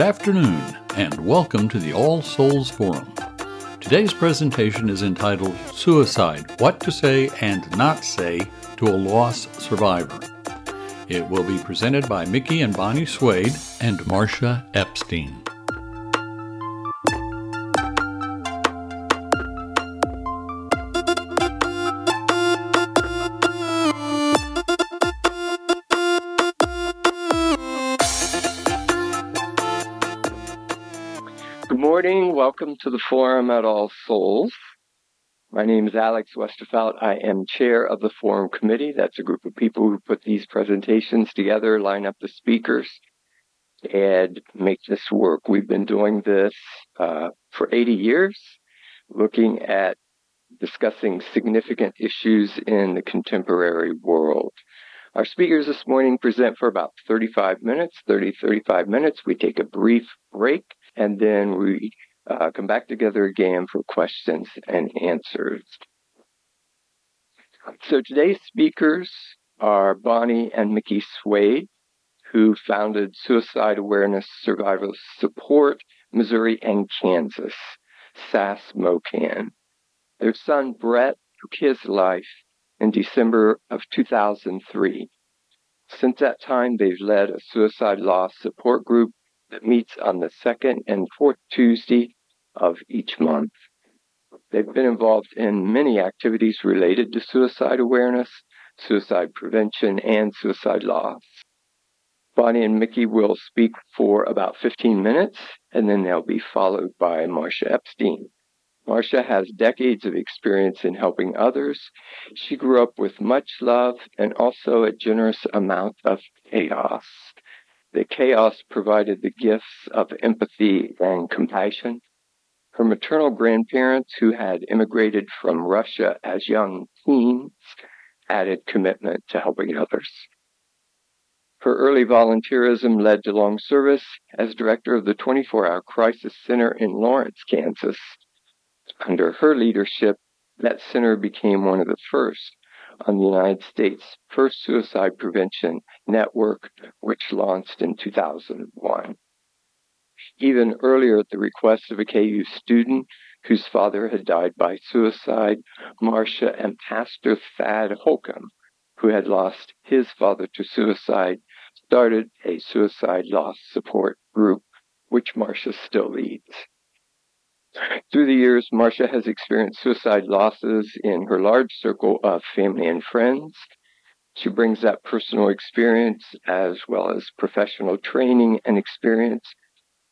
Good afternoon, and welcome to the All Souls Forum. Today's presentation is entitled Suicide What to Say and Not Say to a Loss Survivor. It will be presented by Mickey and Bonnie Swade and Marcia Epstein. Welcome to the Forum at All Souls. My name is Alex Westerfeld. I am chair of the Forum Committee. That's a group of people who put these presentations together, line up the speakers, and make this work. We've been doing this uh, for 80 years, looking at discussing significant issues in the contemporary world. Our speakers this morning present for about 35 minutes, 30, 35 minutes. We take a brief break and then we uh, come back together again for questions and answers. So today's speakers are Bonnie and Mickey Swade, who founded Suicide Awareness Survival Support Missouri and Kansas, SASS MoKan. Their son Brett took his life in December of 2003. Since that time, they've led a suicide loss support group that meets on the second and fourth Tuesday of each month. They've been involved in many activities related to suicide awareness, suicide prevention, and suicide loss. Bonnie and Mickey will speak for about 15 minutes, and then they'll be followed by Marcia Epstein. Marcia has decades of experience in helping others. She grew up with much love and also a generous amount of chaos. The chaos provided the gifts of empathy and compassion. Her maternal grandparents, who had immigrated from Russia as young teens, added commitment to helping others. Her early volunteerism led to long service as director of the 24 hour crisis center in Lawrence, Kansas. Under her leadership, that center became one of the first on the United States' first suicide prevention network, which launched in 2001. Even earlier, at the request of a KU student whose father had died by suicide, Marcia and Pastor Thad Holcomb, who had lost his father to suicide, started a suicide loss support group, which Marcia still leads. Through the years, Marcia has experienced suicide losses in her large circle of family and friends. She brings that personal experience as well as professional training and experience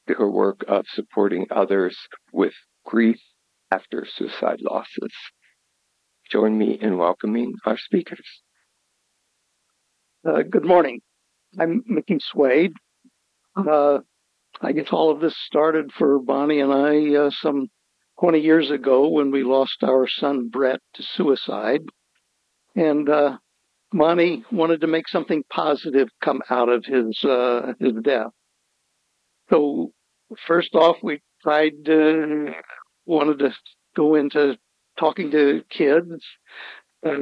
to her work of supporting others with grief after suicide losses. Join me in welcoming our speakers. Uh, good morning. I'm Mickey Swade. Uh, I guess all of this started for Bonnie and I uh, some 20 years ago when we lost our son Brett to suicide. And uh, Bonnie wanted to make something positive come out of his uh, his death. So first off, we tried wanted to go into talking to kids, uh,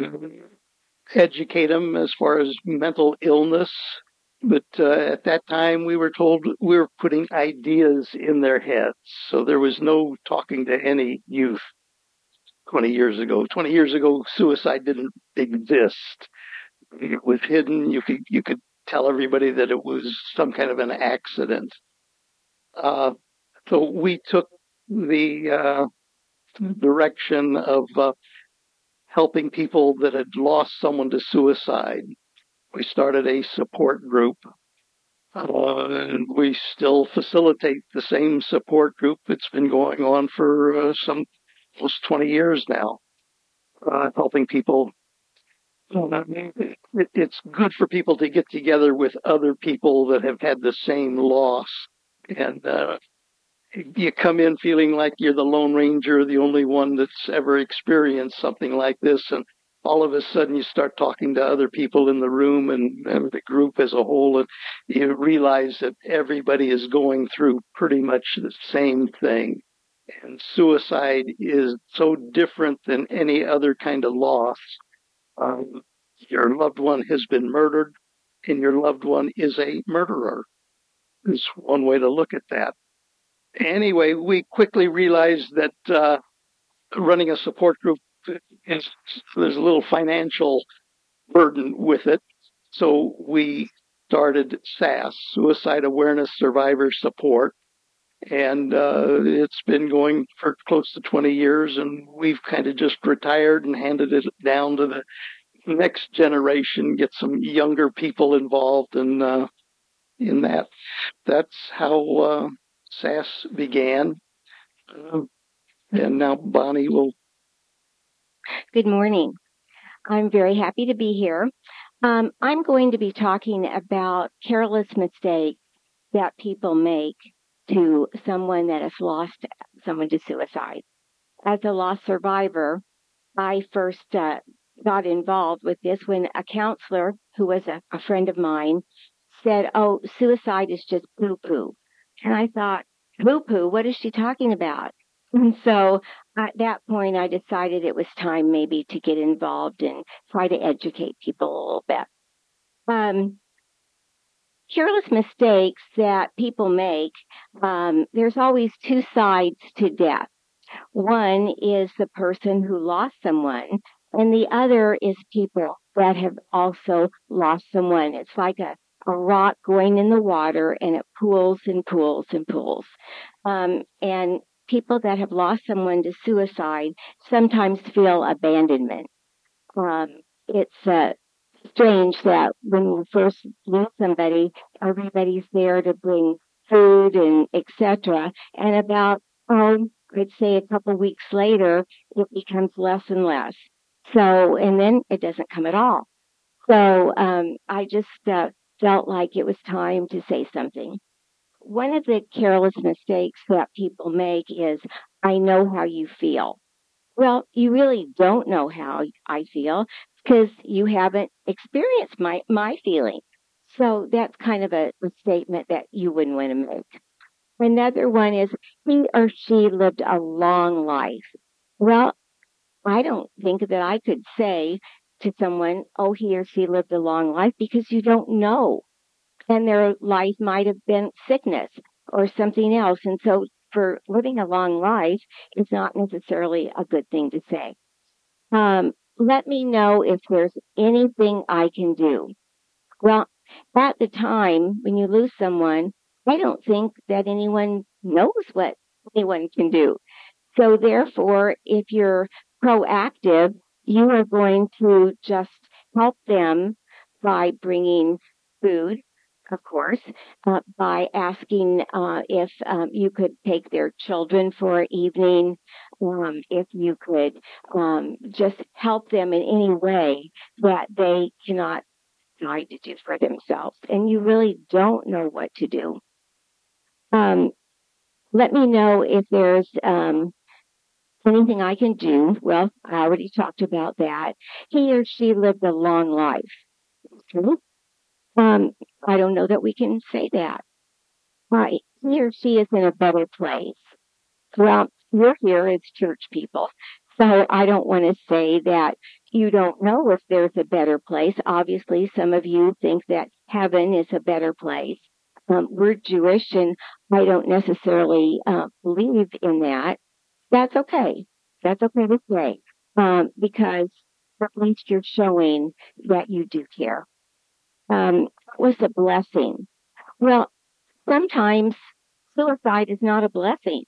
educate them as far as mental illness, but uh, at that time, we were told we were putting ideas in their heads. So there was no talking to any youth 20 years ago. 20 years ago, suicide didn't exist. It was hidden. You could, you could tell everybody that it was some kind of an accident. Uh, so we took the uh, direction of uh, helping people that had lost someone to suicide we started a support group. Uh, and we still facilitate the same support group. It's been going on for uh, some almost 20 years now, uh, helping people. It, it's good for people to get together with other people that have had the same loss. And uh, you come in feeling like you're the Lone Ranger, the only one that's ever experienced something like this. And all of a sudden you start talking to other people in the room and, and, the group as a whole, and you realize that everybody is going through pretty much the same thing. And suicide is so different than any other kind of loss. Um, your loved one has been murdered, and your loved one is a murderer. is one way to look at that. Anyway, we quickly realized that uh, running a support group is there's a little financial burden with it. So we started SASS, Suicide Awareness Survivor Support, and uh, it's been going for close to 20 years, and we've kind of just retired and handed it down to the next generation, get some younger people involved in uh, in that. That's how uh, SASS began, uh, and now Bonnie will. Good morning. I'm very happy to be here. Um, I'm going to be talking about careless mistakes that people make to someone that has lost someone to suicide. As a lost survivor, I first uh, got involved with this when a counselor who was a, a friend of mine said, Oh, suicide is just poo poo. And I thought, poo poo, what is she talking about? And so at that point, I decided it was time maybe to get involved and try to educate people a little bit. Um, careless mistakes that people make, um, there's always two sides to death. One is the person who lost someone, and the other is people that have also lost someone. It's like a, a rock going in the water and it pools and pools and pools. Um, and people that have lost someone to suicide sometimes feel abandonment. Um, it's uh, strange that when you first lose somebody, everybody's there to bring food and etc. And about, oh, I'd say a couple weeks later, it becomes less and less. So, and then it doesn't come at all. So, um, I just uh, felt like it was time to say something. One of the careless mistakes that people make is, I know how you feel. Well, you really don't know how I feel because you haven't experienced my, my feelings. So that's kind of a, a statement that you wouldn't want to make. Another one is he or she lived a long life. Well, I don't think that I could say to someone, oh, he or she lived a long life because you don't know. And their life might have been sickness or something else. And so for living a long life is not necessarily a good thing to say. Um, let me know if there's anything I can do. Well, at the time when you lose someone, I don't think that anyone knows what anyone can do. So therefore, if you're proactive, you are going to just help them by bringing food, of course, uh, by asking uh, if um, you could take their children for an evening, um, if you could um, just help them in any way that they cannot decide to do for themselves. And you really don't know what to do. Um, let me know if there's um, anything I can do. Well, I already talked about that. He or she lived a long life. True. Um, I don't know that we can say that. Right. He or she is in a better place. Well, we're here as church people. So I don't want to say that you don't know if there's a better place. Obviously, some of you think that heaven is a better place. Um, we're Jewish and I don't necessarily uh, believe in that that's okay. That's okay to say um, because at least you're showing that you do care. Um, was a blessing. Well, sometimes suicide is not a blessing.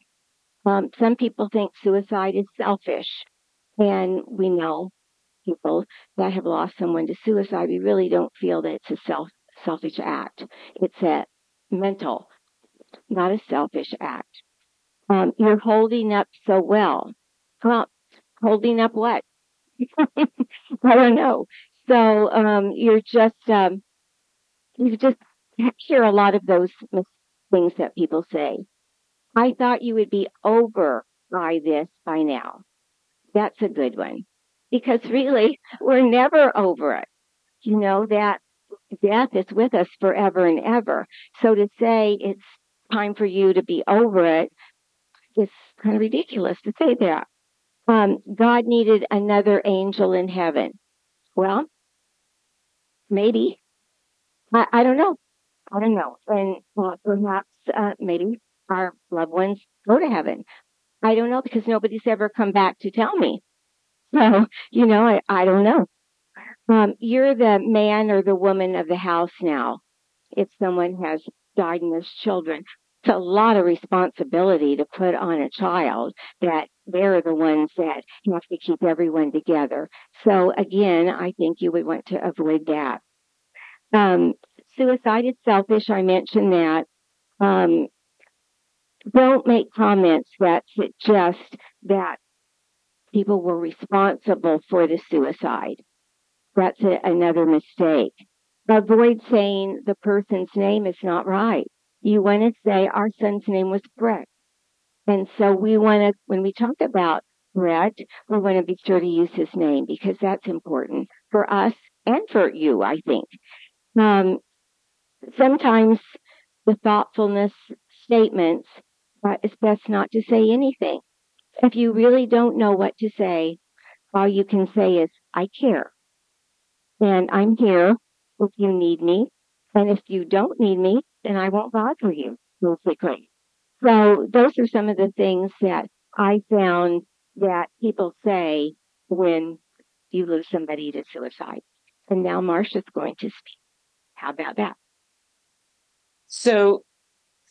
Um, some people think suicide is selfish, and we know people that have lost someone to suicide. We really don't feel that it's a self selfish act. It's a mental, not a selfish act um, you're holding up so well. Well, holding up what? I don't know. So um, you're just um, you just hear a lot of those things that people say. I thought you would be over by this by now. That's a good one because really we're never over it. You know that death is with us forever and ever. So to say it's time for you to be over it it's kind of ridiculous to say that. Um, God needed another angel in heaven. Well, maybe. I, I don't know. I don't know. And uh, perhaps uh, maybe our loved ones go to heaven. I don't know because nobody's ever come back to tell me. So, you know, I, I don't know. Um, you're the man or the woman of the house now. If someone has died and there's children, it's a lot of responsibility to put on a child that they're the ones that have to keep everyone together. So again, I think you would want to avoid that. Um, suicide is selfish. I mentioned that. Um, don't make comments that suggest that people were responsible for the suicide. That's a, another mistake. Avoid saying the person's name is not right. You want to say our son's name was Brett. And so we want to, when we talk about Brett, we want to be sure to use his name because that's important for us and for you, I think. Um, sometimes the thoughtfulness statements, uh, it's best not to say anything. If you really don't know what to say, all you can say is, I care. And I'm here if you need me. And if you don't need me, then I won't bother you, basically. So those are some of the things that I found that people say when you lose somebody to suicide. And now Marcia's going to speak. How about that? So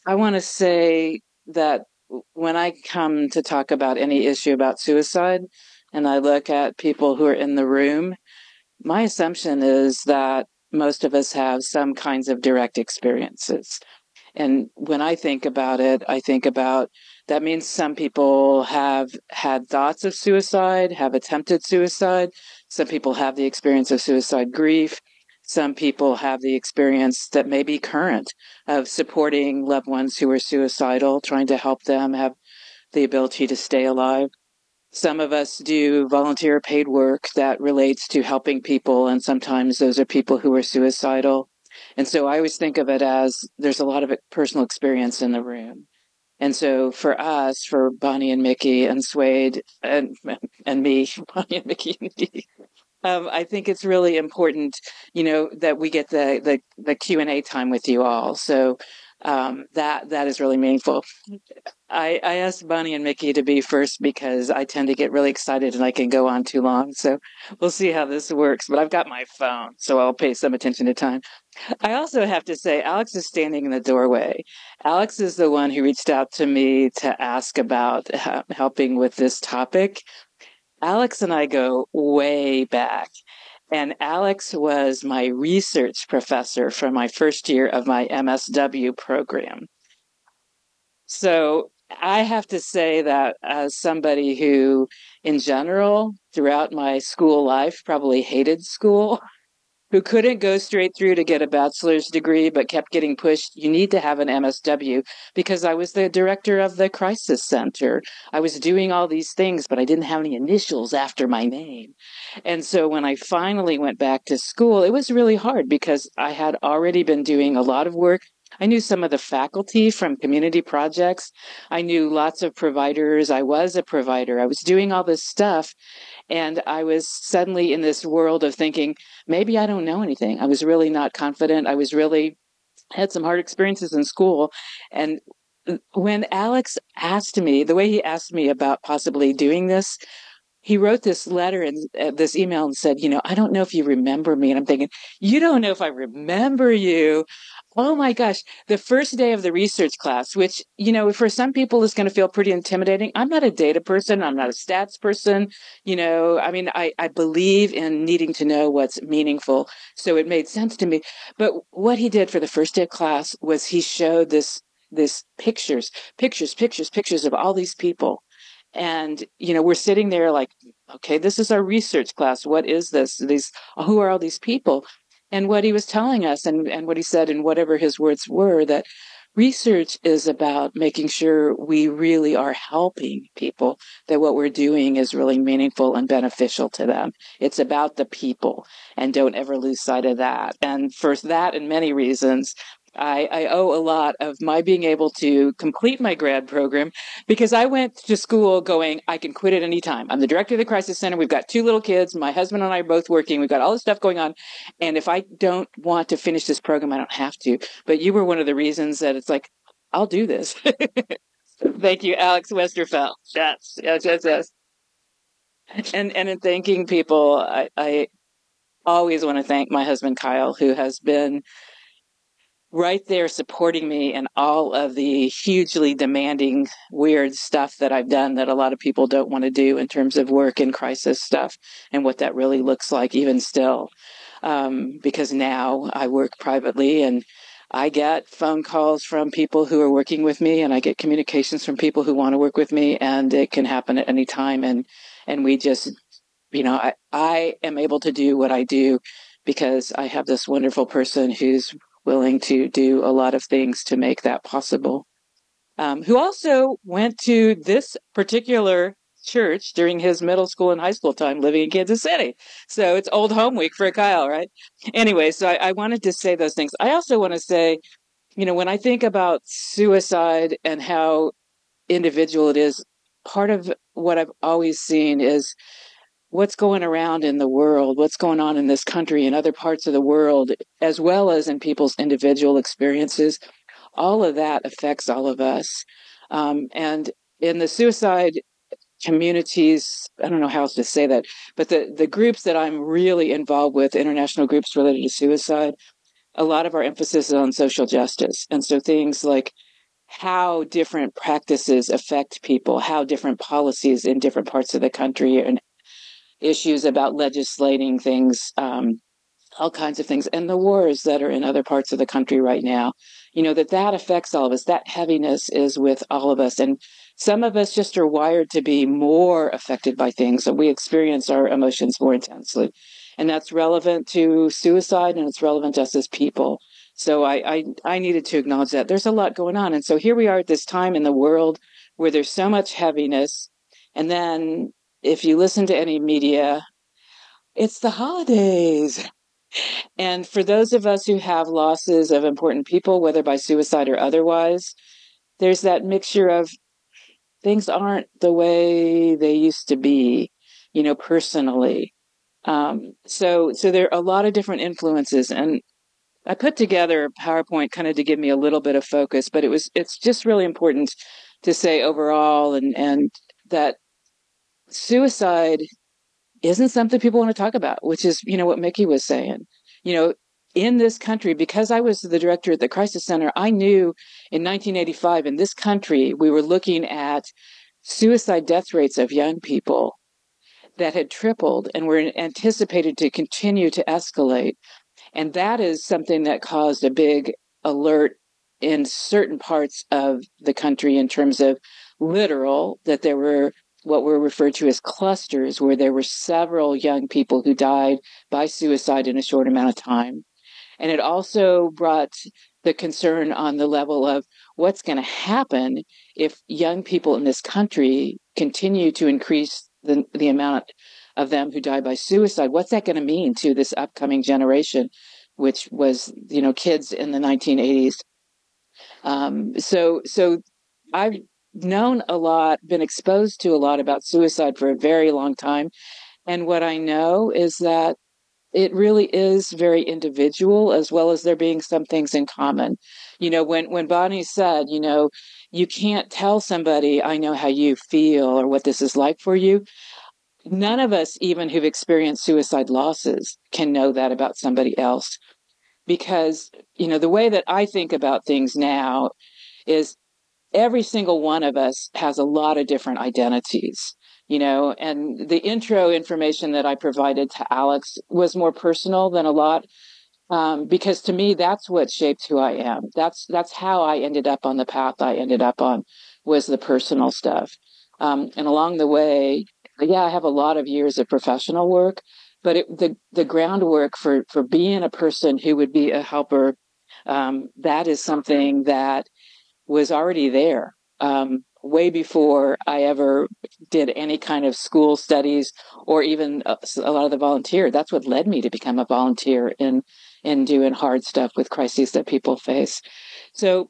I want to say that when I come to talk about any issue about suicide and I look at people who are in the room, my assumption is that most of us have some kinds of direct experiences. And when I think about it, I think about that means some people have had thoughts of suicide, have attempted suicide. Some people have the experience of suicide grief. Some people have the experience that may be current of supporting loved ones who are suicidal, trying to help them have the ability to stay alive. Some of us do volunteer paid work that relates to helping people, and sometimes those are people who are suicidal. And so I always think of it as there's a lot of personal experience in the room. And so for us, for Bonnie and Mickey and Swade and and me, Bonnie and Mickey and me, um, I think it's really important, you know, that we get the the, the Q and A time with you all. So um, that that is really meaningful. I, I asked Bonnie and Mickey to be first because I tend to get really excited and I can go on too long. So we'll see how this works. But I've got my phone, so I'll pay some attention to time. I also have to say, Alex is standing in the doorway. Alex is the one who reached out to me to ask about helping with this topic. Alex and I go way back. And Alex was my research professor for my first year of my MSW program. So I have to say that as somebody who, in general, throughout my school life, probably hated school, who couldn't go straight through to get a bachelor's degree but kept getting pushed, you need to have an MSW because I was the director of the crisis center. I was doing all these things, but I didn't have any initials after my name. And so when I finally went back to school, it was really hard because I had already been doing a lot of work I knew some of the faculty from community projects. I knew lots of providers. I was a provider. I was doing all this stuff. And I was suddenly in this world of thinking, maybe I don't know anything. I was really not confident. I was really had some hard experiences in school. And when Alex asked me, the way he asked me about possibly doing this he wrote this letter and uh, this email and said, you know, I don't know if you remember me. And I'm thinking, you don't know if I remember you. Oh my gosh. The first day of the research class, which, you know, for some people is going to feel pretty intimidating. I'm not a data person. I'm not a stats person. You know, I mean, I, I believe in needing to know what's meaningful. So it made sense to me. But what he did for the first day of class was he showed this, this pictures, pictures, pictures, pictures of all these people and you know we're sitting there like okay this is our research class what is this these who are all these people and what he was telling us and, and what he said and whatever his words were that research is about making sure we really are helping people that what we're doing is really meaningful and beneficial to them. It's about the people and don't ever lose sight of that. And for that and many reasons I, I, owe a lot of my being able to complete my grad program because I went to school going, I can quit at any time. I'm the director of the crisis center. We've got two little kids. My husband and I are both working. We've got all this stuff going on. And if I don't want to finish this program, I don't have to. But you were one of the reasons that it's like, I'll do this. Thank you, Alex Westerfeld. Yes, yes, yes, yes. And and in thanking people, I, I always want to thank my husband Kyle, who has been right there supporting me in all of the hugely demanding, weird stuff that I've done that a lot of people don't want to do in terms of work and crisis stuff and what that really looks like, even still. Um, because now I work privately and I get phone calls from people who are working with me and I get communications from people who want to work with me and it can happen at any time. And, and we just, you know, I, I am able to do what I do because I have this wonderful person who's willing to do a lot of things to make that possible. Um, who also went to this particular church during his middle school and high school time living in Kansas City. So it's old home week for Kyle, right? Anyway, so I, I wanted to say those things. I also want to say, you know, when I think about suicide and how individual it is, part of what I've always seen is what's going around in the world, what's going on in this country and other parts of the world, as well as in people's individual experiences. All of that affects all of us. Um, and in the suicide communities, I don't know how else to say that, but the, the groups that I'm really involved with, international groups related to suicide, a lot of our emphasis is on social justice. And so things like how different practices affect people, how different policies in different parts of the country and issues about legislating things, um, all kinds of things, and the wars that are in other parts of the country right now. You know that that affects all of us. That heaviness is with all of us, and some of us just are wired to be more affected by things, so we experience our emotions more intensely, and that's relevant to suicide, and it's relevant to us as people. So I, I, I needed to acknowledge that there's a lot going on, and so here we are at this time in the world where there's so much heaviness, and then if you listen to any media, it's the holidays. And for those of us who have losses of important people, whether by suicide or otherwise, there's that mixture of things aren't the way they used to be, you know, personally. Um, so, so there are a lot of different influences, and I put together a PowerPoint kind of to give me a little bit of focus, but it was it's just really important to say overall, and and that suicide isn't something people want to talk about, which is, you know, what Mickey was saying. You know, in this country, because I was the director at the Crisis Center, I knew in 1985 in this country, we were looking at suicide death rates of young people that had tripled and were anticipated to continue to escalate. And that is something that caused a big alert in certain parts of the country in terms of literal, that there were what were referred to as clusters, where there were several young people who died by suicide in a short amount of time. And it also brought the concern on the level of what's going to happen if young people in this country continue to increase the, the amount of them who die by suicide. What's that going to mean to this upcoming generation, which was, you know, kids in the 1980s? Um, so, so I've known a lot, been exposed to a lot about suicide for a very long time. And what I know is that it really is very individual as well as there being some things in common. You know, when, when Bonnie said, you know, you can't tell somebody, I know how you feel or what this is like for you. None of us, even who've experienced suicide losses, can know that about somebody else. Because, you know, the way that I think about things now is every single one of us has a lot of different identities you know? And the intro information that i provided to alex was more personal than a lot um, because to me that's what shaped who i am. That's that's how i ended up on the path i ended up on was the personal stuff. Um, and along the way yeah i have a lot of years of professional work but it, the the groundwork for for being a person who would be a helper um, that is something that was already there um, way before I ever did any kind of school studies or even a, a, lot of the volunteer. That's what led me to become a volunteer in in doing hard stuff with crises that people face. So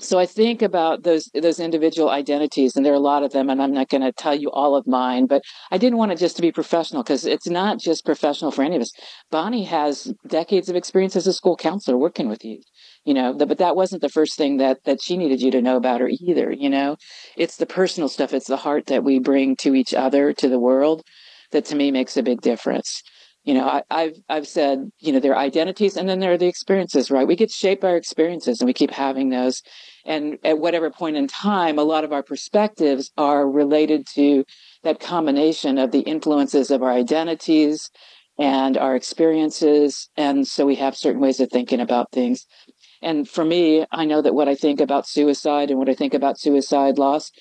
so I think about those those individual identities, and there are a lot of them, and I'm not going to tell you all of mine, but I didn't want it just to be professional because it's not just professional for any of us. Bonnie has decades of experience as a school counselor working with youth, you know, but that wasn't the first thing that that she needed you to know about her either. You know, it's the personal stuff, it's the heart that we bring to each other, to the world, that to me makes a big difference you know I, have i've said you know there are identities and then there are the experiences right? We get shaped by our experiences and we keep having those. And at whatever point in time a lot of our perspectives are related to that combination of the influences of our identities and our experiences. And so we have certain ways of thinking about things. And for me i know that what i think about suicide and what i think about suicide loss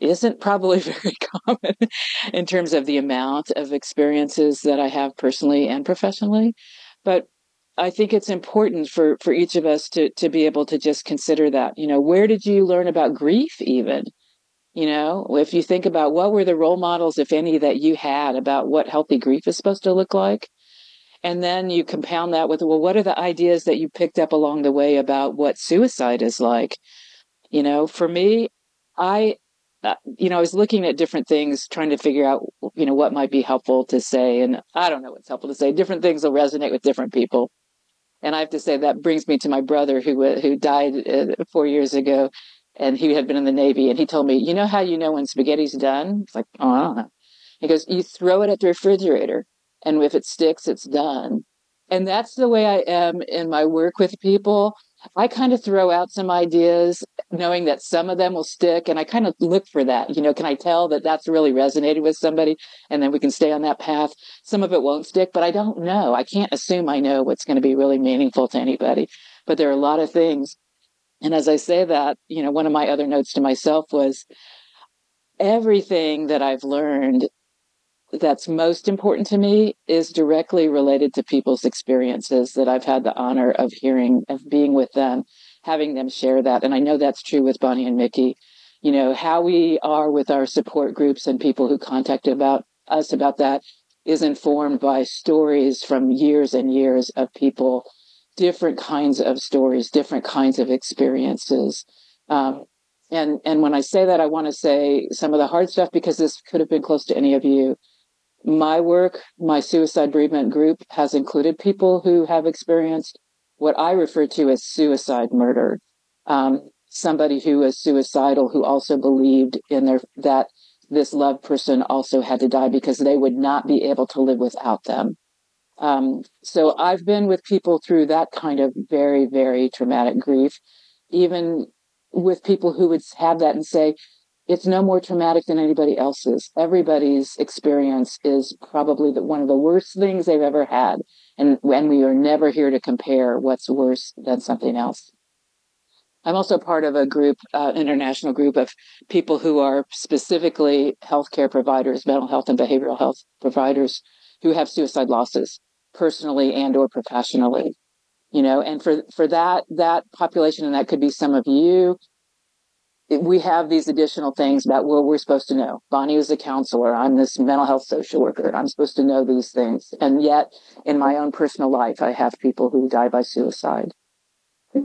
isn't probably very common in terms of the amount of experiences that I have personally and professionally. But I think it's important for, for each of us to, to be able to just consider that. You know, where did you learn about grief even? You know, if you think about what were the role models, if any, that you had about what healthy grief is supposed to look like? And then you compound that with, well, what are the ideas that you picked up along the way about what suicide is like? You know, for me, I uh, you know, I was looking at different things, trying to figure out, you know, what might be helpful to say. And I don't know what's helpful to say. Different things will resonate with different people. And I have to say that brings me to my brother who uh, who died uh, four years ago, and he had been in the Navy. And he told me, you know how you know when spaghetti's done? It's like, oh, I don't know. He goes, you throw it at the refrigerator, and if it sticks, it's done. And that's the way I am in my work with people. I kind of throw out some ideas, knowing that some of them will stick, and I kind of look for that. You know, can I tell that that's really resonated with somebody, and then we can stay on that path? Some of it won't stick, but I don't know. I can't assume I know what's going to be really meaningful to anybody. But there are a lot of things, and as I say that, you know, one of my other notes to myself was everything that I've learned that's most important to me is directly related to people's experiences that I've had the honor of hearing, of being with them, having them share that. And I know that's true with Bonnie and Mickey. You know, how we are with our support groups and people who contact about us about that is informed by stories from years and years of people, different kinds of stories, different kinds of experiences. Um, and and when I say that, I want to say some of the hard stuff because this could have been close to any of you my work, my suicide bereavement group has included people who have experienced what I refer to as suicide murder. Um, somebody who was suicidal who also believed in their that this loved person also had to die because they would not be able to live without them. Um, so I've been with people through that kind of very, very traumatic grief, even with people who would have that and say, it's no more traumatic than anybody else's. Everybody's experience is probably the, one of the worst things they've ever had. And when we are never here to compare what's worse than something else. I'm also part of a group, uh, international group of people who are specifically healthcare providers, mental health and behavioral health providers who have suicide losses personally and or professionally. You know, and for, for that, that population, and that could be some of you, we have these additional things about what we're supposed to know. Bonnie was a counselor. I'm this mental health social worker. I'm supposed to know these things. And yet, in my own personal life, I have people who die by suicide.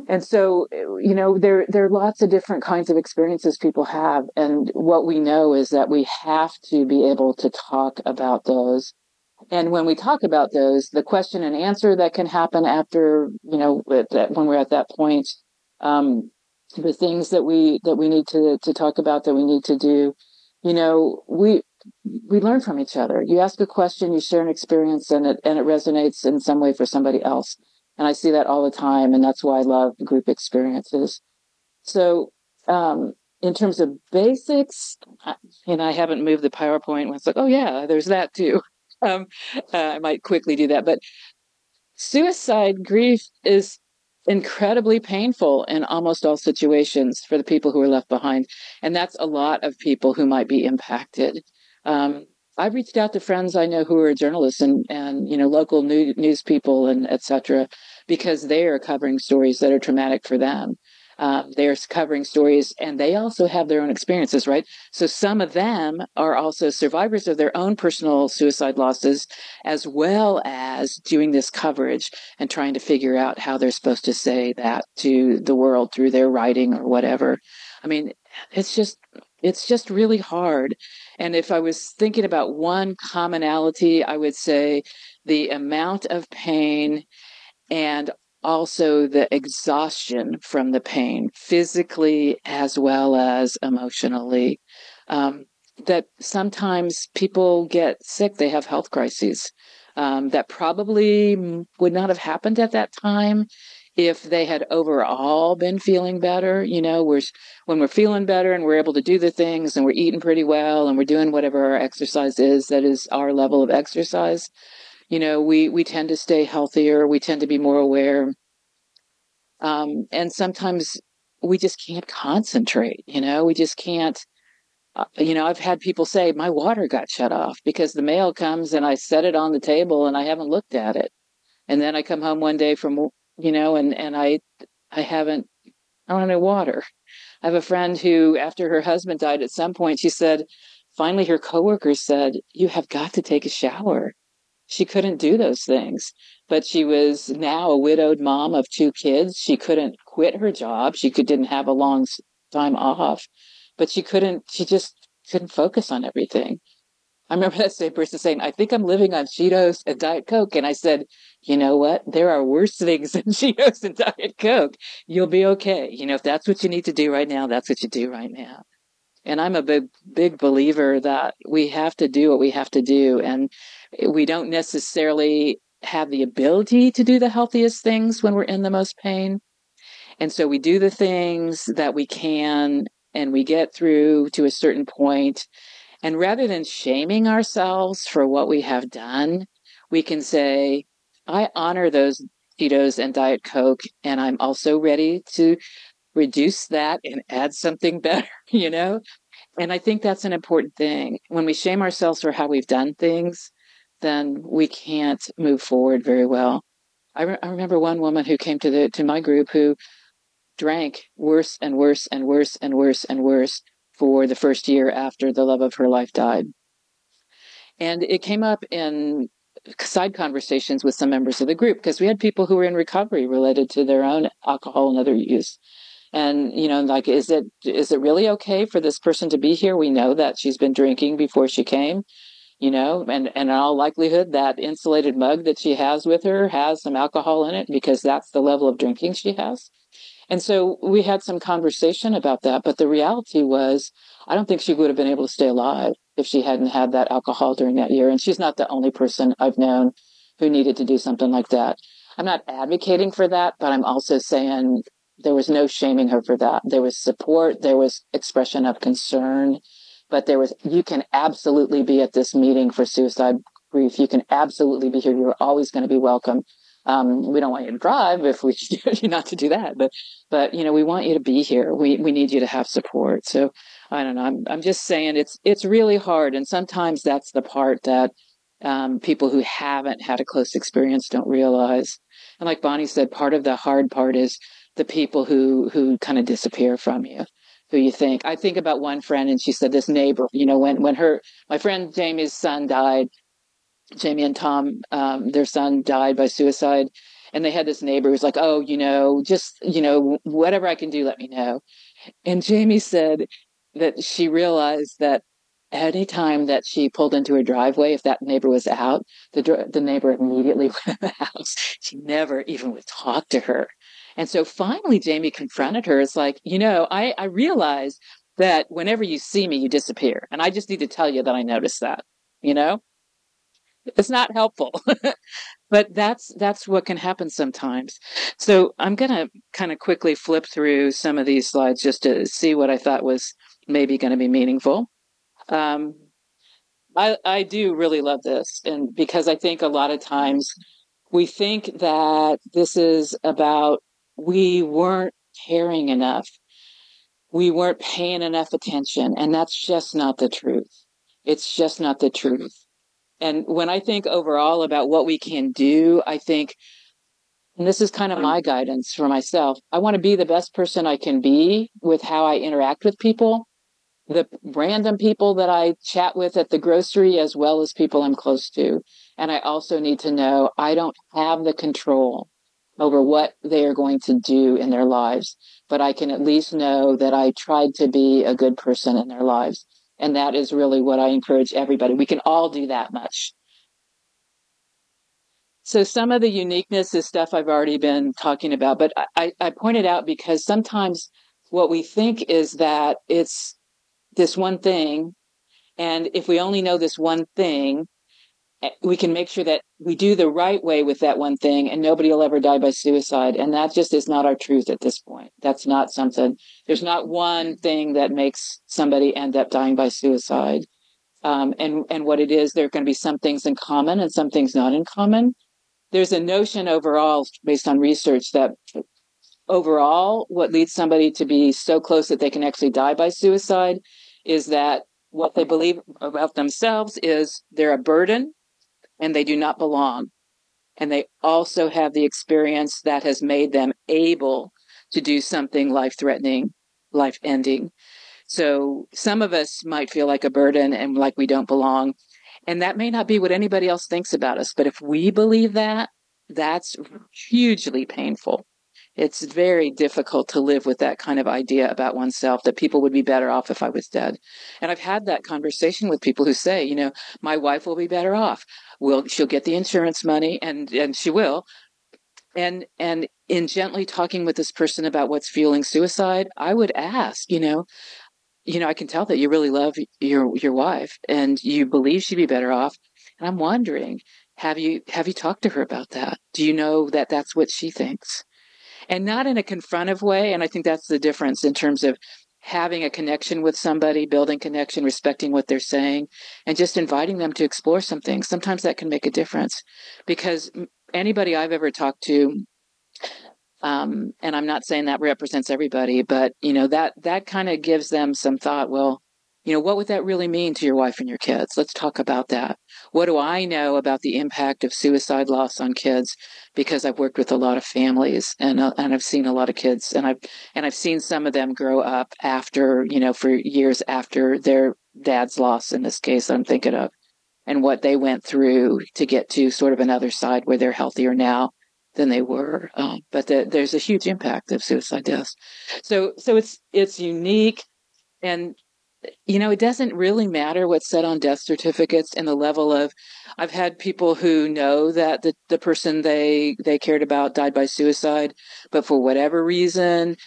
And so, you know, there, there are lots of different kinds of experiences people have. And what we know is that we have to be able to talk about those. And when we talk about those, the question and answer that can happen after, you know, when we're at that point, um, the things that we that we need to to talk about that we need to do. You know we we learn from each other. You ask a question you share an experience and it and it resonates in some way for somebody else. And i see that all the time and that's why i love group experiences. So um, in terms of basics and i haven't moved the powerpoint when it's like oh yeah there's that too. Um, uh, i might quickly do that but suicide grief is incredibly painful in almost all situations for the people who are left behind. And that's a lot of people who might be impacted. Um, I've reached out to friends I know who are journalists and, and you know, local news, news people and et cetera, because they are covering stories that are traumatic for them. Um, they're covering stories and they also have their own experiences, right? So some of them are also survivors of their own personal suicide losses, as well as doing this coverage and trying to figure out how they're supposed to say that to the world through their writing or whatever. I mean, it's just it's just really hard. And if I was thinking about one commonality, I would say the amount of pain and also the exhaustion from the pain, physically as well as emotionally. Um, that sometimes people get sick, they have health crises. Um, that probably would not have happened at that time if they had overall been feeling better. You know, we're when we're feeling better and we're able to do the things and we're eating pretty well and we're doing whatever our exercise is that is our level of exercise you know we we tend to stay healthier we tend to be more aware. Um, and sometimes we just can't concentrate you know we just can't uh, you know i've had people say my water got shut off because the mail comes and i set it on the table and i haven't looked at it. And then i come home one day from you know and and i i haven't i don't have water. I have a friend who after her husband died at some point she said finally her coworkers said you have got to take a shower she couldn't do those things. But she was now a widowed mom of two kids. She couldn't quit her job. She could, didn't have a long time off, but she couldn't, she just couldn't focus on everything. I remember that same person saying, I think I'm living on Cheetos and Diet Coke. And I said, you know what? There are worse things than Cheetos and Diet Coke. You'll be okay. You know, if that's what you need to do right now, that's what you do right now. And I'm a big, big believer that we have to do what we have to do. And Eh, we don't necessarily have the ability to do the healthiest things when we're in the most pain. And so we do the things that we can and we get through to a certain point. And rather than shaming ourselves for what we have done, we can say, I honor those Cheetos and Diet Coke, and I'm also ready to reduce that and add something better, you know? And I think that's an important thing. When we shame ourselves for how we've done things, then we can't move forward very well. I, re- I remember one woman who came to the to my group who drank worse and worse and worse and worse and worse for the first year after the love of her life died. And it came up in side conversations with some members of the group because we had people who were in recovery related to their own alcohol and other use and you know like is it is it really okay for this person to be here we know that she's been drinking before she came you know and and in all likelihood that insulated mug that she has with her has some alcohol in it because that's the level of drinking she has and so we had some conversation about that but the reality was i don't think she would have been able to stay alive if she hadn't had that alcohol during that year and she's not the only person i've known who needed to do something like that i'm not advocating for that but i'm also saying there was no shaming her for that. There was support. There was expression of concern, but there was, you can absolutely be at this meeting for suicide grief. You can absolutely be here. You're always going to be welcome. Um, we don't want you to drive if we you not to do that, but, but, you know, we want you to be here. We, we need you to have support. So I don't know. I'm, I'm just saying it's, it's really hard. And sometimes that's the part that, um, people who haven't had a close experience don't realize. And like Bonnie said, part of the hard part is the people who who kind of disappear from you who you think i think about one friend and she said this neighbor you know when when her my friend jamie's son died jamie and tom um, their son died by suicide and they had this neighbor who's like oh you know just you know whatever i can do let me know and jamie said that she realized that any time that she pulled into her driveway, if that neighbor was out, the the neighbor immediately went in the house. She never even would talk to her. And so finally, Jamie confronted her. It's like, you know, I, I realize that whenever you see me, you disappear. And I just need to tell you that I noticed that, you know? It's not helpful. but that's that's what can happen sometimes. So I'm going to kind of quickly flip through some of these slides just to see what I thought was maybe going to be meaningful. Um, I I do really love this, and because I think a lot of times we think that this is about we weren't caring enough. We weren't paying enough attention. And that's just not the truth. It's just not the truth. And when I think overall about what we can do, I think and this is kind of my guidance for myself. I want to be the best person I can be with how I interact with people, the random people that I chat with at the grocery, as well as people I'm close to. And I also need to know I don't have the control over what they are going to do in their lives, but I can at least know that I tried to be a good person in their lives. And that is really what I encourage everybody. We can all do that much. So some of the uniqueness is stuff I've already been talking about, but I, I pointed out because sometimes what we think is that it's this one thing. And if we only know this one thing, we can make sure that we do the right way with that one thing and nobody will ever die by suicide. And that just is not our truth at this point. That's not something, there's not one thing that makes somebody end up dying by suicide. Um, and, and what it is, there are going to be some things in common and some things not in common there's a notion overall based on research that overall what leads somebody to be so close that they can actually die by suicide is that what they believe about themselves is they're a burden and they do not belong and they also have the experience that has made them able to do something life threatening life ending so some of us might feel like a burden and like we don't belong and that may not be what anybody else thinks about us. But if we believe that, that's hugely painful. It's very difficult to live with that kind of idea about oneself that people would be better off if I was dead. And I've had that conversation with people who say, you know, my wife will be better off. Will she'll get the insurance money and and she will. And and in gently talking with this person about what's fueling suicide, I would ask, you know, you know, I can tell that you really love your your wife and you believe she'd be better off. And I'm wondering, have you have you talked to her about that? Do you know that that's what she thinks? And not in a confrontive way. And I think that's the difference in terms of having a connection with somebody, building connection, respecting what they're saying, and just inviting them to explore something. Sometimes that can make a difference because anybody I've ever talked to um, and I'm not saying that represents everybody, but you know that that kind of gives them some thought. Well, you know, what would that really mean to your wife and your kids? Let's talk about that. What do I know about the impact of suicide loss on kids? Because I've worked with a lot of families and uh, and I've seen a lot of kids, and I've and I've seen some of them grow up after you know for years after their dad's loss. In this case, I'm thinking of, and what they went through to get to sort of another side where they're healthier now than they were. Um, but the, there's a huge impact of suicide deaths. So so it's it's unique, and you know it doesn't really matter what's said on death certificates and the level of. I've had people who know that the the person they they cared about died by suicide, but for whatever reason.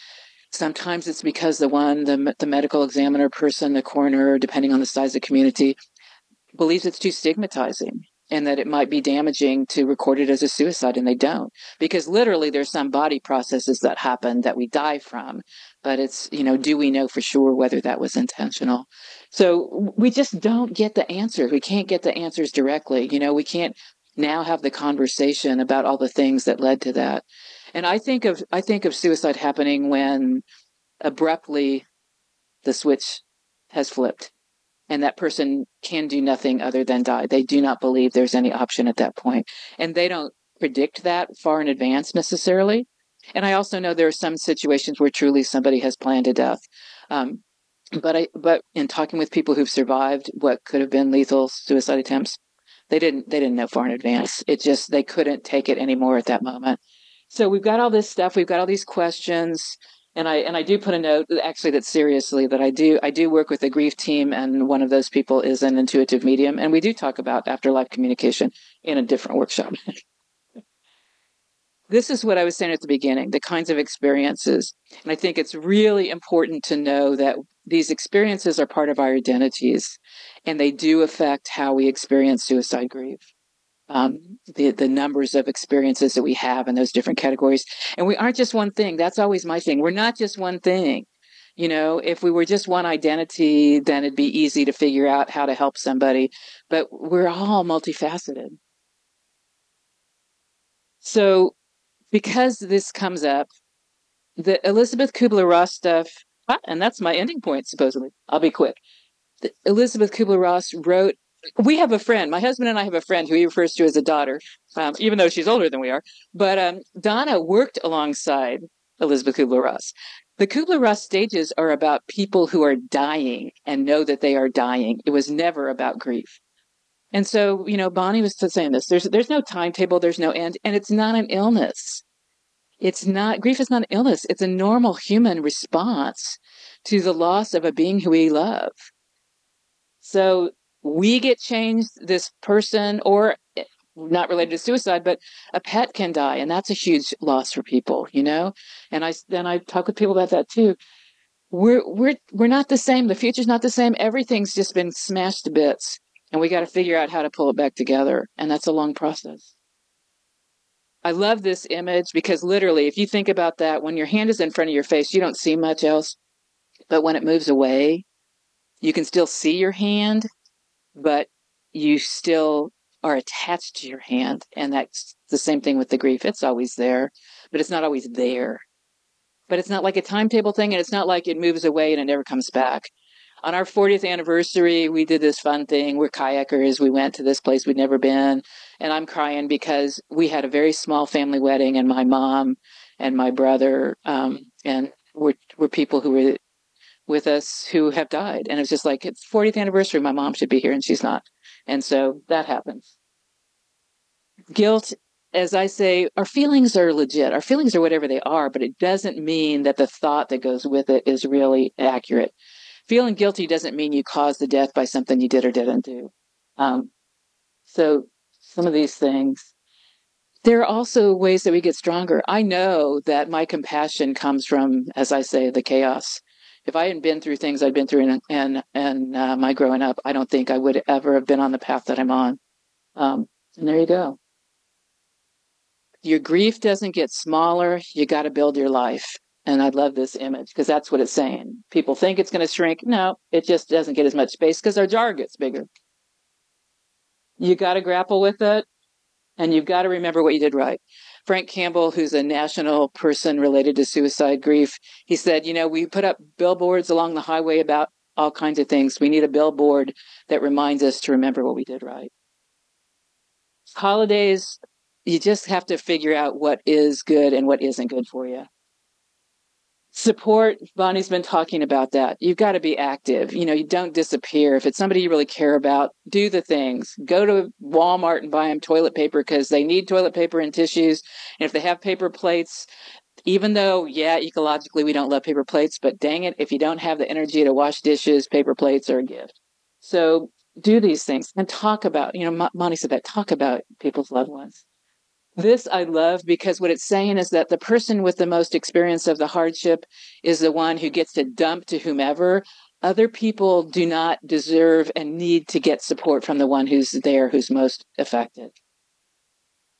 Sometimes it's because the one, the, the medical examiner person, the coroner, depending on the size of the community, believes it's too stigmatizing and that it might be damaging to record it as a suicide and they don't because literally there's some body processes that happen that we die from but it's you know do we know for sure whether that was intentional so we just don't get the answers we can't get the answers directly you know we can't now have the conversation about all the things that led to that and i think of i think of suicide happening when abruptly the switch has flipped and that person can do nothing other than die. They do not believe there's any option at that. And they don't predict that far in advance necessarily. And I also know there are some situations where truly somebody has planned a death. Um, but I, but in talking with people who've survived what could have been lethal suicide attempts, they didn't, they didn't know far in advance. It just, they couldn't take it anymore at that moment. So we've got all this stuff. We've got all these questions and I and I do put a note actually that seriously that I do I do work with a grief team and one of those people is an intuitive medium and we do talk about afterlife communication in a different workshop. this is what I was saying at the beginning, the kinds of experiences. And I think it's really important to know that these experiences are part of our identities and they do affect how we experience suicide grief um, the the numbers of experiences that we have in those different categories. And we aren't just one thing. That's always my thing. We're not just one thing. You know, if we were just one identity, then it'd be easy to figure out how to help somebody. But we're all multifaceted. So, because this comes up, the Elizabeth Kubler Ross stuff, ah, and that's my ending point, supposedly. I'll be quick. The, Elizabeth Kubler Ross wrote we have a friend. My husband and I have a friend who he refers to as a daughter, um, even though she's older than we are. But um, Donna worked alongside Elizabeth Kubler Ross. The Kubler Ross stages are about people who are dying and know that they are dying. It was never about grief. And so, you know, Bonnie was saying this. There's there's no timetable, there's no end, and it's not an illness. It's not grief is not an illness. It's a normal human response to the loss of a being who we love. So we get changed, this person, or eh, not related to suicide, but a pet can die, and that's a huge loss for people, you know. And I then I talk with people about that too. We're we're we're not the same. The future's not the same. Everything's just been smashed to bits, and we got to figure out how to pull it back together, and that's a long process. I love this image because literally, if you think about that, when your hand is in front of your face, you don't see much else. But when it moves away, you can still see your hand, but you still are attached to your hand. And that's the same thing with the grief. It's always there, but it's not always there. But it's not like a timetable thing, and it's not like it moves away and it never comes back. On our 40th anniversary, we did this fun thing. We're kayakers. We went to this place we'd never been. And I'm crying because we had a very small family wedding, and my mom and my brother um, and were, were people who were with us who have died. And it's just like, it's 40th anniversary. My mom should be here and she's not. And so that happens. Guilt, as I say, our feelings are legit. Our feelings are whatever they are, but it doesn't mean that the thought that goes with it is really accurate. Feeling guilty doesn't mean you caused the death by something you did or didn't do. Um, so some of these things, there are also ways that we get stronger. I know that my compassion comes from, as I say, the chaos if I hadn't been through things I'd been through and and uh, my growing up, I don't think I would ever have been on the path that I'm on. Um, and there you go. Your grief doesn't get smaller. You got to build your life. And I love this image because that's what it's saying. People think it's going to shrink. No, it just doesn't get as much space because our jar gets bigger. You got to grapple with it and you've got to remember what you did right. Frank Campbell, who's a national person related to suicide grief, he said, you know, we put up billboards along the highway about all kinds of things. We need a billboard that reminds us to remember what we did right. Holidays, you just have to figure out what is good and what isn't good for you support bonnie's been talking about that. You've got to be active. You know you don't disappear. If it's somebody you really care about do the things. Go to walmart and buy them toilet paper because they need toilet paper and tissues. And if they have paper plates even though yeah ecologically we don't love paper plates but dang it if you don't have the energy to wash dishes paper plates are a gift. So do these things and talk about you know bonnie said that talk about people's loved ones this I love because what it's saying is that the person with the most experience of the hardship is the one who gets to dump to whomever. Other people do not deserve and need to get support from the one who's there who's most affected.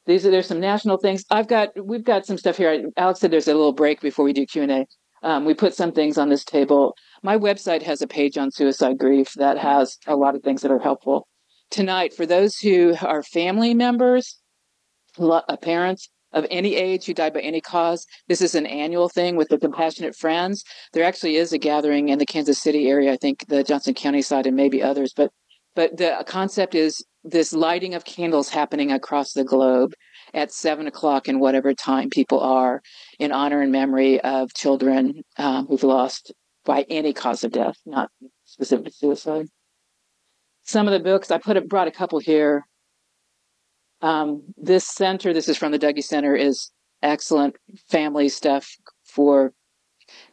These are there's some national things. I've got we've got some stuff here. Alex said there's a little break before we do Q and A. Um, we put some things on this table. My website has a page on suicide grief that has a lot of things that are helpful. Tonight, for those who are family members, parents of any age who died by any cause. This is an annual thing with the Compassionate Friends. There actually is a gathering in the Kansas City area, I think the Johnson County side and maybe others, but but the concept is this lighting of candles happening across the globe at seven o'clock in whatever time people are in honor and memory of children um, who've lost by any cause of death, not specific suicide. Some of the books I put brought a couple here. Um, this center, this is from the Dougy Center, is excellent family stuff for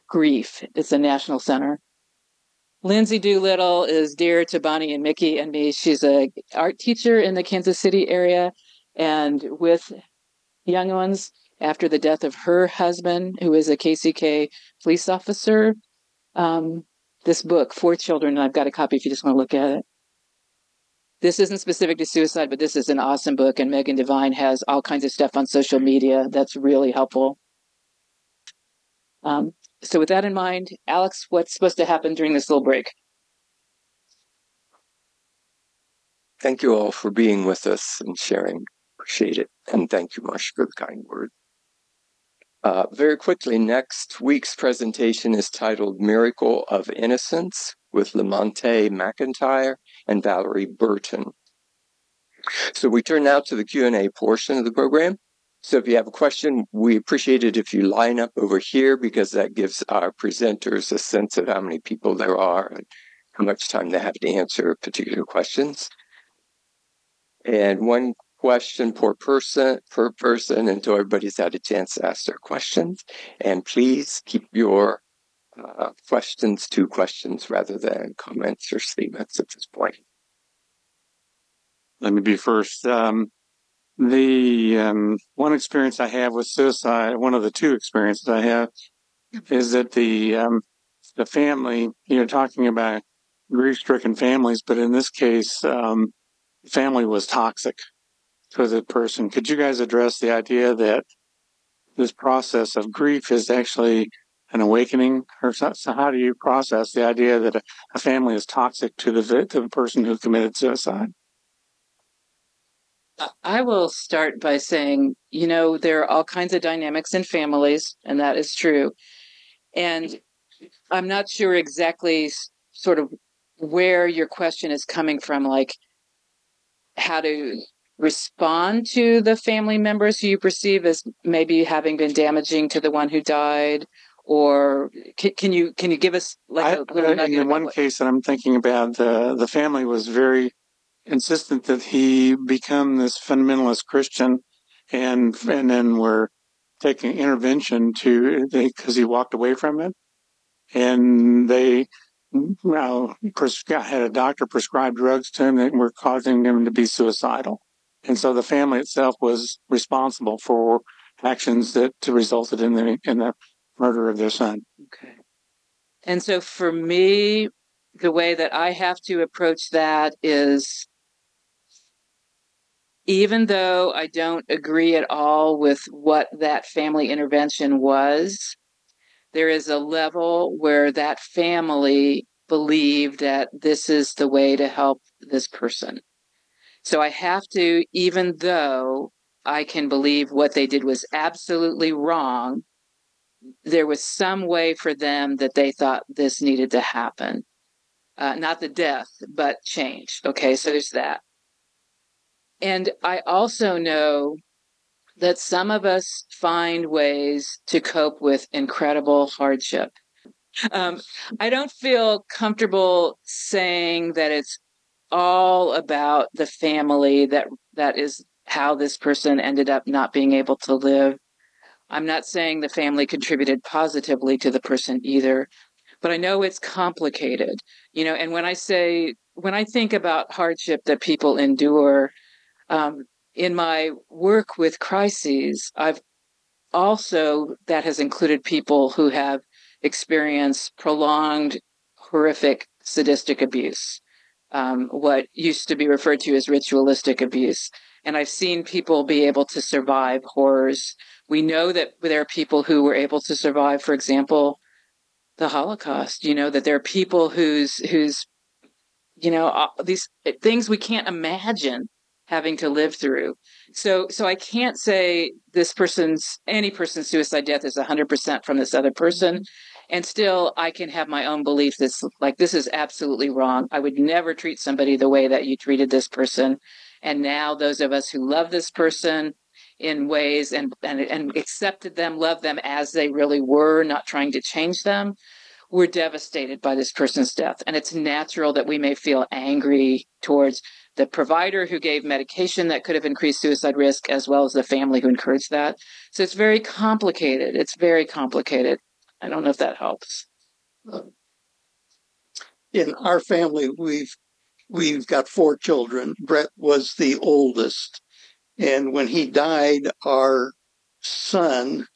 grief. It's a national center. Lindsay Doolittle is dear to Bonnie and Mickey and me. She's a art teacher in the Kansas City area, and with young ones after the death of her husband, who is a KCK police officer. Um, this book, Four Children, I've got a copy if you just want to look at it. This isn't specific to suicide, but this is an awesome book, and Megan Devine has all kinds of stuff on social media that's really helpful. Um, so, with that in mind, Alex, what's supposed to happen during this little break? Thank you all for being with us and sharing. Appreciate it. And thank you, Marsh, for the kind word. Uh, very quickly, next week's presentation is titled Miracle of Innocence with Lamonte McIntyre and Valerie Burton. So we turn now to the Q&A portion of the program. So if you have a question, we appreciate it if you line up over here because that gives our presenters a sense of how many people there are and how much time they have to answer particular questions. And one question per person per person until everybody's had a chance to ask their questions. And please keep your uh, questions to questions rather than comments or statements at this point. Let me be first. Um, the um, one experience I have with suicide, one of the two experiences I have, is that the um, the family. You're talking about grief-stricken families, but in this case, um, family was toxic to the person. Could you guys address the idea that this process of grief is actually an awakening, or so, so how do you process the idea that a, a family is toxic to the to the person who committed suicide? I will start by saying, you know, there are all kinds of dynamics in families, and that is true. And I'm not sure exactly sort of where your question is coming from, like how to respond to the family members who you perceive as maybe having been damaging to the one who died or can, can you can you give us like a little I, in one case that i'm thinking about the the family was very insistent that he become this fundamentalist christian and and then were taking intervention to because he walked away from it. And they now had a doctor prescribe drugs to him that were causing him to be suicidal. And so the family itself was responsible for actions that resulted in the in the murder of their son. Okay. And so for me, the way that I have to approach that is even though I don't agree at all with what that family intervention was, there is a level where that family believed that this is the way to help this person. So I have to, even though I can believe what they did was absolutely wrong, there was some way for them that they thought this needed to happen. Uh, not the death, but change. Okay, so there's that. And I also know that some of us find ways to cope with incredible hardship. Um, I don't feel comfortable saying that it's all about the family that that is how this person ended up not being able to live. I'm not saying the family contributed positively to the person either, but I know it's complicated. You know, and when I say when I think about hardship that people endure, um, in my work with crises, I've also that has included people who have experienced prolonged horrific sadistic abuse um, what used to be referred to as ritualistic abuse. And I've seen people be able to survive horrors. We know that there are people who were able to survive, for example, the Holocaust. You know that there are people whose whose you know uh, these things we can't imagine having to live through. So so I can't say this person's any person's suicide death is 100% from this other person and still I can have my own belief that's like this is absolutely wrong. I would never treat somebody the way that you treated this person. And now those of us who love this person in ways and and, and accepted them, loved them as they really were, not trying to change them, we're devastated by this person's death. And it's natural that we may feel angry towards the provider who gave medication that could have increased suicide risk, as well as the family who encouraged that. So it's very complicated. It's very complicated. I don't know if that helps. In our family, we've we've got four children. Brett was the oldest, and when he died, our son,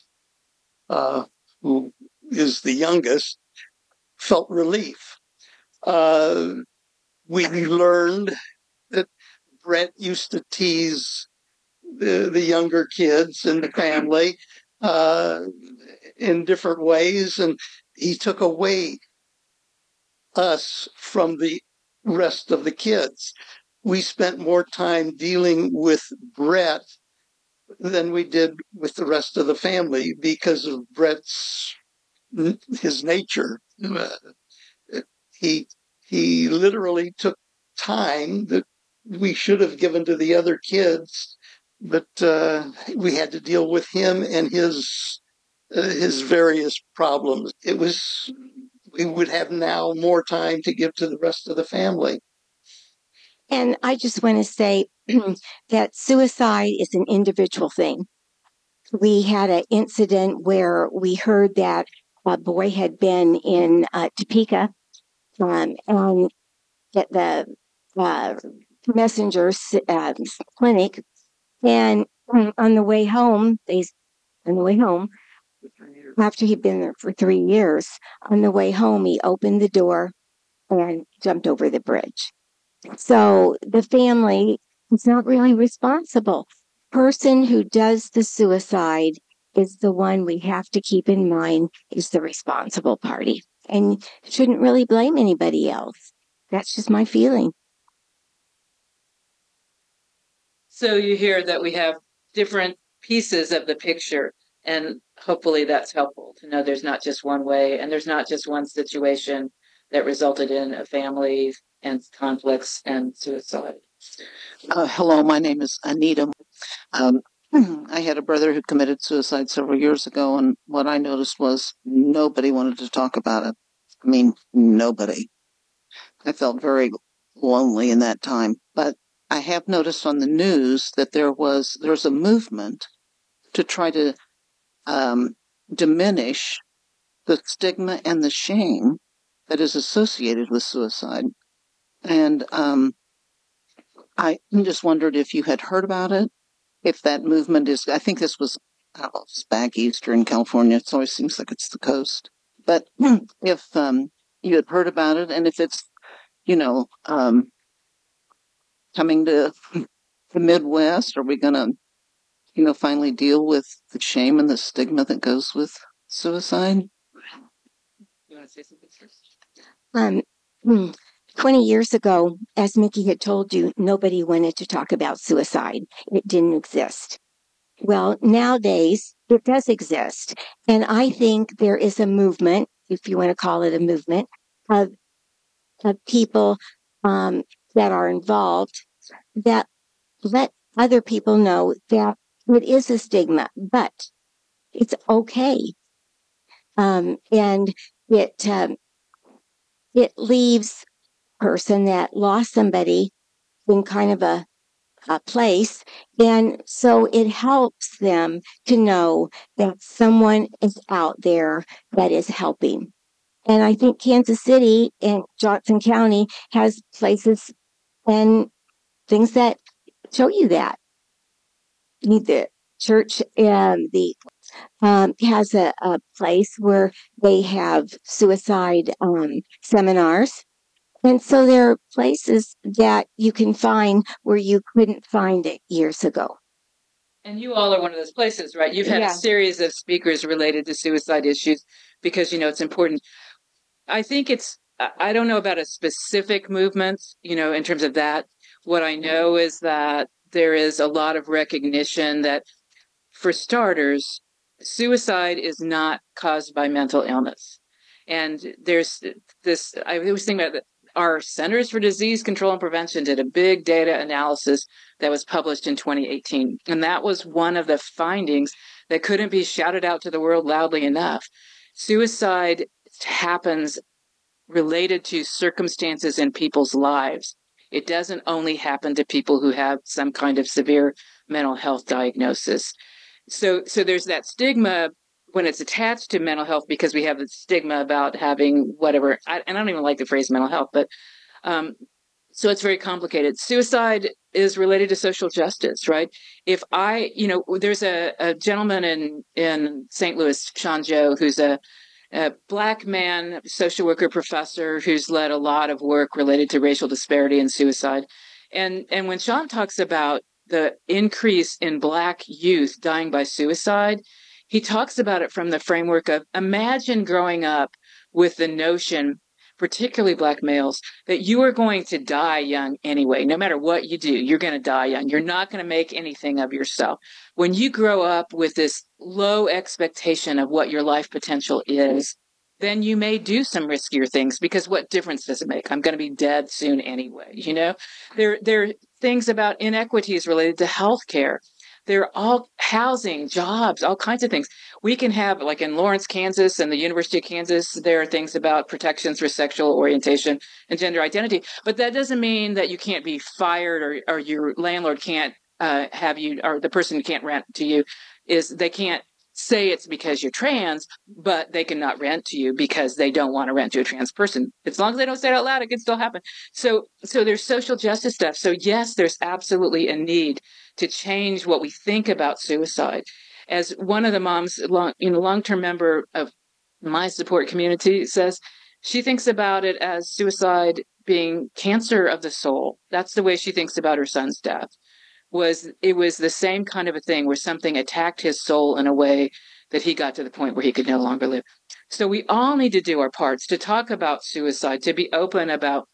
uh, who is the youngest, felt relief. Uh, we learned that Brett used to tease the, the younger kids in the family uh, in different ways, and he took away us from the rest of the kids. We spent more time dealing with Brett than we did with the rest of the family because of Brett's his nature. He he literally took time that we should have given to the other kids, but uh, we had to deal with him and his uh, his various problems. It was we would have now more time to give to the rest of the family. And I just want to say that suicide is an individual thing. We had an incident where we heard that a boy had been in uh, Topeka um, and at the uh, Menninger uh, clinic. And on the way home, they on the way home, after he'd been there for three years, on the way home, he opened the door and jumped over the bridge. So the family is not really responsible. Person who does the suicide is the one we have to keep in mind is the responsible party and shouldn't really blame anybody else. That's just my feeling. So you hear that we have different pieces of the picture, and hopefully that's helpful to know there's not just one way and there's not just one situation that resulted in a family and conflicts and suicide. Uh, hello, my name is Anita. Um, I had a brother who committed suicide several years ago, and what I noticed was nobody wanted to talk about it. I mean, nobody. I felt very lonely in that time. But I have noticed on the news that there was there's a movement to try to um, diminish the stigma and the shame that is associated with suicide. And um, I just wondered if you had heard about it, if that movement is. I think this was I know, back eastern California. It always seems like it's the coast. But if um, you had heard about it, and if it's you know um, coming to the Midwest? Are we going to, you know, finally deal with the shame and the stigma that goes with suicide? You want to say something first? Um, hmm, 20 years ago, as Mickey had told you, nobody wanted to talk about suicide. It didn't exist. Well, nowadays it does exist. And I think there is a movement, if you want to call it a movement, of, of people um, that are involved that let other people know that it is a stigma, but it's okay. Um, and it, um, it leaves person that lost somebody in kind of a, a place. And so it helps them to know that someone is out there that is helping. And I think Kansas City and Johnson County has places and things that show you that. Need the church and the um, has a, a, place where they have suicide um, seminars. And so there are places that you can find where you couldn't find it years ago. And you all are one of those places, right? You've had yeah. a series of speakers related to suicide issues because you know it's important. I think it's I don't know about a specific movement, you know, in terms of that. What I know is that there is a lot of recognition that, for starters, suicide is not caused by mental illness. And there's this, I was thinking about that. Our Centers for Disease Control and Prevention did a big data analysis that was published in 2018. And that was one of the findings that couldn't be shouted out to the world loudly enough. Suicide happens related to circumstances in people's lives. It doesn't only happen to people who have some kind of severe mental health diagnosis. So, so there's that stigma when it's attached to mental health because we have the stigma about having whatever. I, and I don't even like the phrase mental health, but um, so it's very complicated. Suicide is related to social justice, right? If I, you know, there's a, a gentleman in in St. Louis, Sean Joe, who's a a black man, social worker professor who's led a lot of work related to racial disparity and suicide. And and when Sean talks about the increase in black youth dying by suicide, he talks about it from the framework of imagine growing up with the notion particularly black males, that you are going to die young anyway. No matter what you do, you're going to die young. You're not going to make anything of yourself. When you grow up with this low expectation of what your life potential is, then you may do some riskier things because what difference does it make? I'm going to be dead soon anyway. You know, there, there things about inequities related to healthcare. There are all housing, jobs, all kinds of things. We can have, like in Lawrence, Kansas, and the University of Kansas, there are things about protections for sexual orientation and gender identity. But that doesn't mean that you can't be fired or, or your landlord can't uh, have you, or the person who can't rent to you is they can't say it's because you're trans, but they cannot rent to you because they don't want to rent to a trans person. As long as they don't say it out loud, it can still happen. So, so there's social justice stuff. So yes, there's absolutely a need to change what we think about suicide. As one of the moms, long, you know, long-term member of my support community says, she thinks about it as suicide being cancer of the soul. That's the way she thinks about her son's death was it was the same kind of a thing where something attacked his soul in a way that he got to the point where he could no longer live. So we all need to do our parts to talk about suicide, to be open about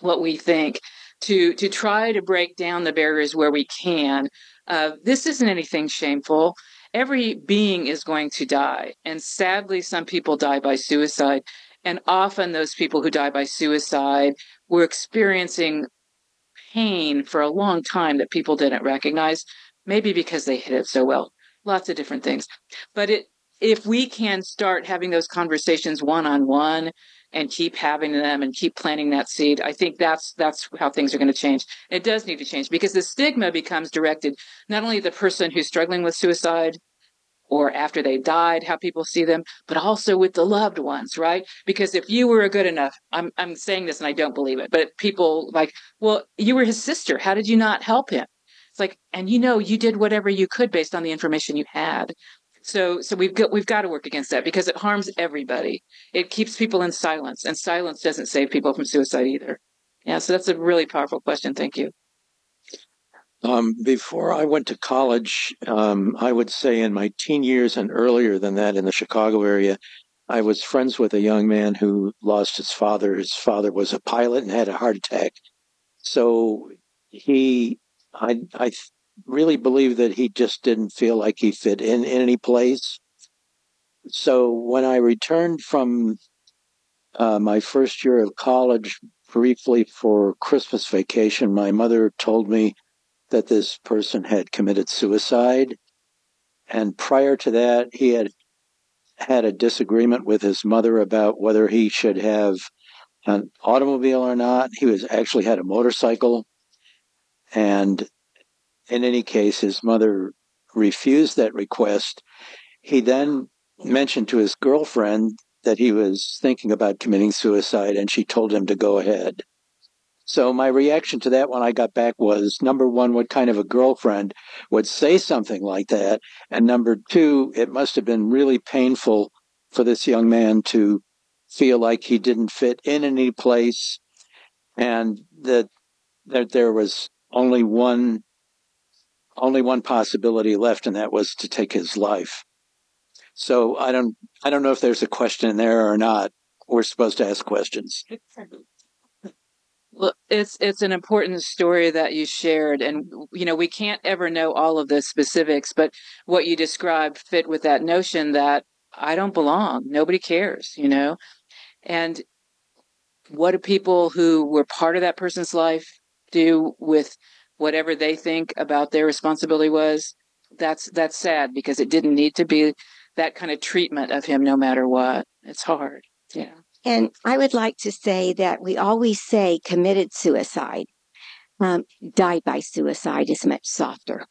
what we think, to to try to break down the barriers where we can. Uh, this isn't anything shameful. Every being is going to die, and sadly, some people die by suicide. And often, those people who die by suicide were experiencing pain for a long time that people didn't recognize, maybe because they hit it so well. Lots of different things. But it, if we can start having those conversations one on one and keep having them and keep planting that seed, I think that's that's how things are going to change. It does need to change because the stigma becomes directed not only the person who's struggling with suicide or after they died, how people see them, but also with the loved ones, right? Because if you were a good enough, I'm I'm saying this and I don't believe it, but people like, well, you were his sister. How did you not help him? It's like, and you know, you did whatever you could based on the information you had. So so we've got we've got to work against that because it harms everybody. It keeps people in silence, and silence doesn't save people from suicide either. Yeah, so that's a really powerful question. Thank you. Um, before I went to college, um, I would say in my teen years and earlier than that in the Chicago area, I was friends with a young man who lost his father. His father was a pilot and had a heart attack. So he, I, I really believe that he just didn't feel like he fit in, in any place. So when I returned from uh, my first year of college, briefly for Christmas vacation, my mother told me that this person had committed suicide. And prior to that, he had had a disagreement with his mother about whether he should have an automobile or not. He was actually had a motorcycle. And in any case, his mother refused that request. He then mentioned to his girlfriend that he was thinking about committing suicide, and she told him to go ahead. So my reaction to that when I got back was number one, what kind of a girlfriend would say something like that? And number two, it must have been really painful for this young man to feel like he didn't fit in any place and that that there was only one only one possibility left and that was to take his life. So I don't I don't know if there's a question there or not. We're supposed to ask questions. Well, it's it's an important story that you shared, and you know we can't ever know all of the specifics, but what you described fit with that notion that I don't belong, nobody cares, you know, and what do people who were part of that person's life do with whatever they think about their responsibility was? That's that's sad because it didn't need to be that kind of treatment of him, no matter what. It's hard, yeah. And I would like to say that we always say committed suicide. Um, died by suicide is much softer.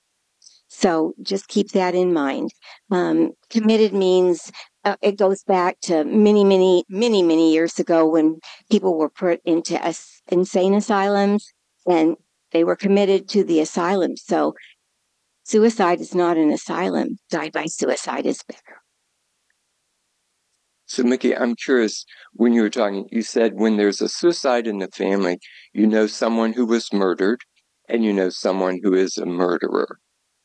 So just keep that in mind. Um, committed means uh, it goes back to many, many, many, many years ago when people were put into as- insane asylums and they were committed to the asylum. So suicide is not an asylum. Die by suicide is better. So, Mickey, I'm curious when you were talking, you said when there's a suicide in the family, you know someone who was murdered and you know someone who is a murderer.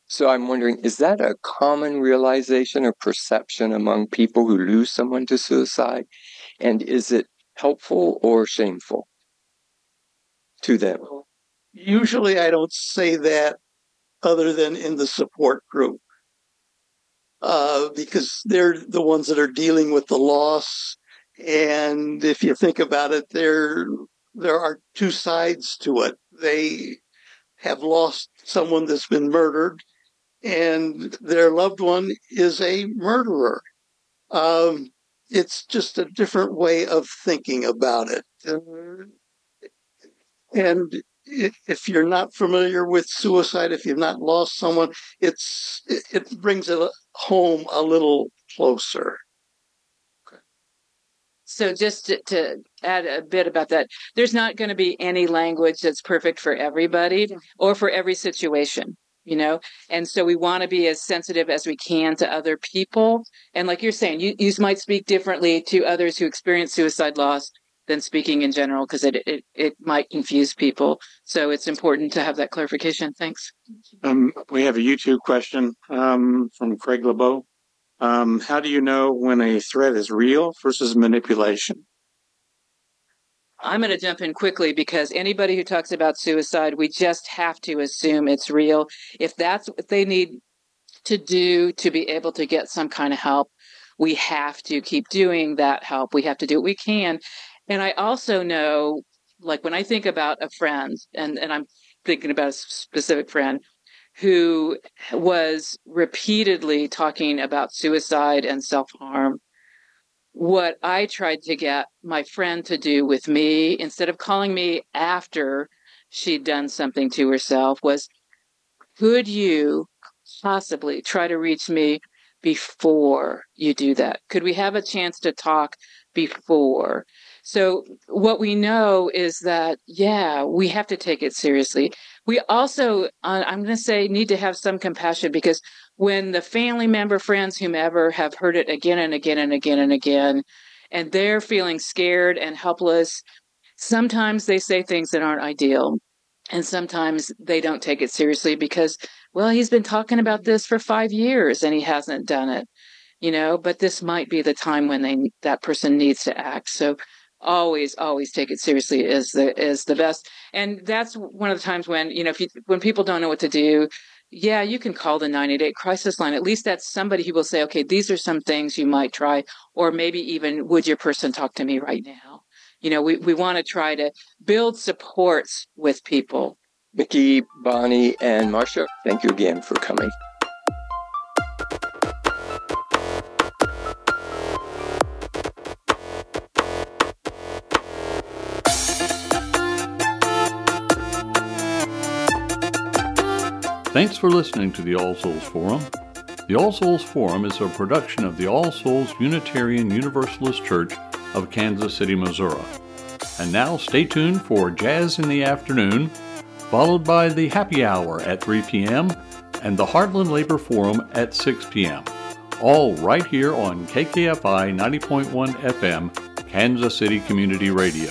So, I'm wondering, is that a common realization or perception among people who lose someone to suicide? And is it helpful or shameful to them? Usually I don't say that other than in the support group uh, because they're the ones that are dealing with the loss And if you think about it, there there are two sides to it. They have lost someone that's been murdered, and their loved one is a murderer. Um, it's just a different way of thinking about it. Uh, and if you're not familiar with suicide, if you've not lost someone, it's it brings it home a little closer. So just to, to, add a bit about that, there's not going to be any language that's perfect for everybody or for every situation, you know? And so we want to be as sensitive as we can to other people. And like you're saying, you, you might speak differently to others who experience suicide loss than speaking in general because it, it, it might confuse people. So it's important to have that clarification. Thanks. Um, we have a YouTube question um, from Craig LeBeau. Um, how do you know when a threat is real versus manipulation? I'm going to jump in quickly because anybody who talks about suicide, we just have to assume it's real. If that's what they need to do to be able to get some kind of help, we have to keep doing that help. We have to do what we can. And I also know, like when I think about a friend, and, and I'm thinking about a specific friend, who was repeatedly talking about suicide and self harm. What I tried to get my friend to do with me, instead of calling me after she'd done something to herself, was could you possibly try to reach me before you do that? Could we have a chance to talk before? So, what we know is that, yeah, we have to take it seriously. We also, uh, I'm going to say, need to have some compassion because when the family member, friends, whomever have heard it again and again and again and again, and they're feeling scared and helpless, sometimes they say things that aren't ideal. And sometimes they don't take it seriously because, well, he's been talking about this for five years and he hasn't done it, you know, but this might be the time when they, that person needs to act. So always always take it seriously is the is the best. And that's one of the times when you know if you when people don't know what to do yeah you can call the 988 crisis line. At least that's somebody who will say okay these are some things you might try or maybe even would your person talk to me right now? You know we, we want to try to build supports with people. Mickey, Bonnie, and Marcia, thank you again for coming. Thanks for listening to the All Souls Forum. The All Souls Forum is a production of the All Souls Unitarian Universalist Church of Kansas City, Missouri. And now stay tuned for Jazz in the Afternoon, followed by the Happy Hour at 3 p.m. and the Heartland Labor Forum at 6 p.m. All right here on KKFI 90.1 FM, Kansas City Community Radio.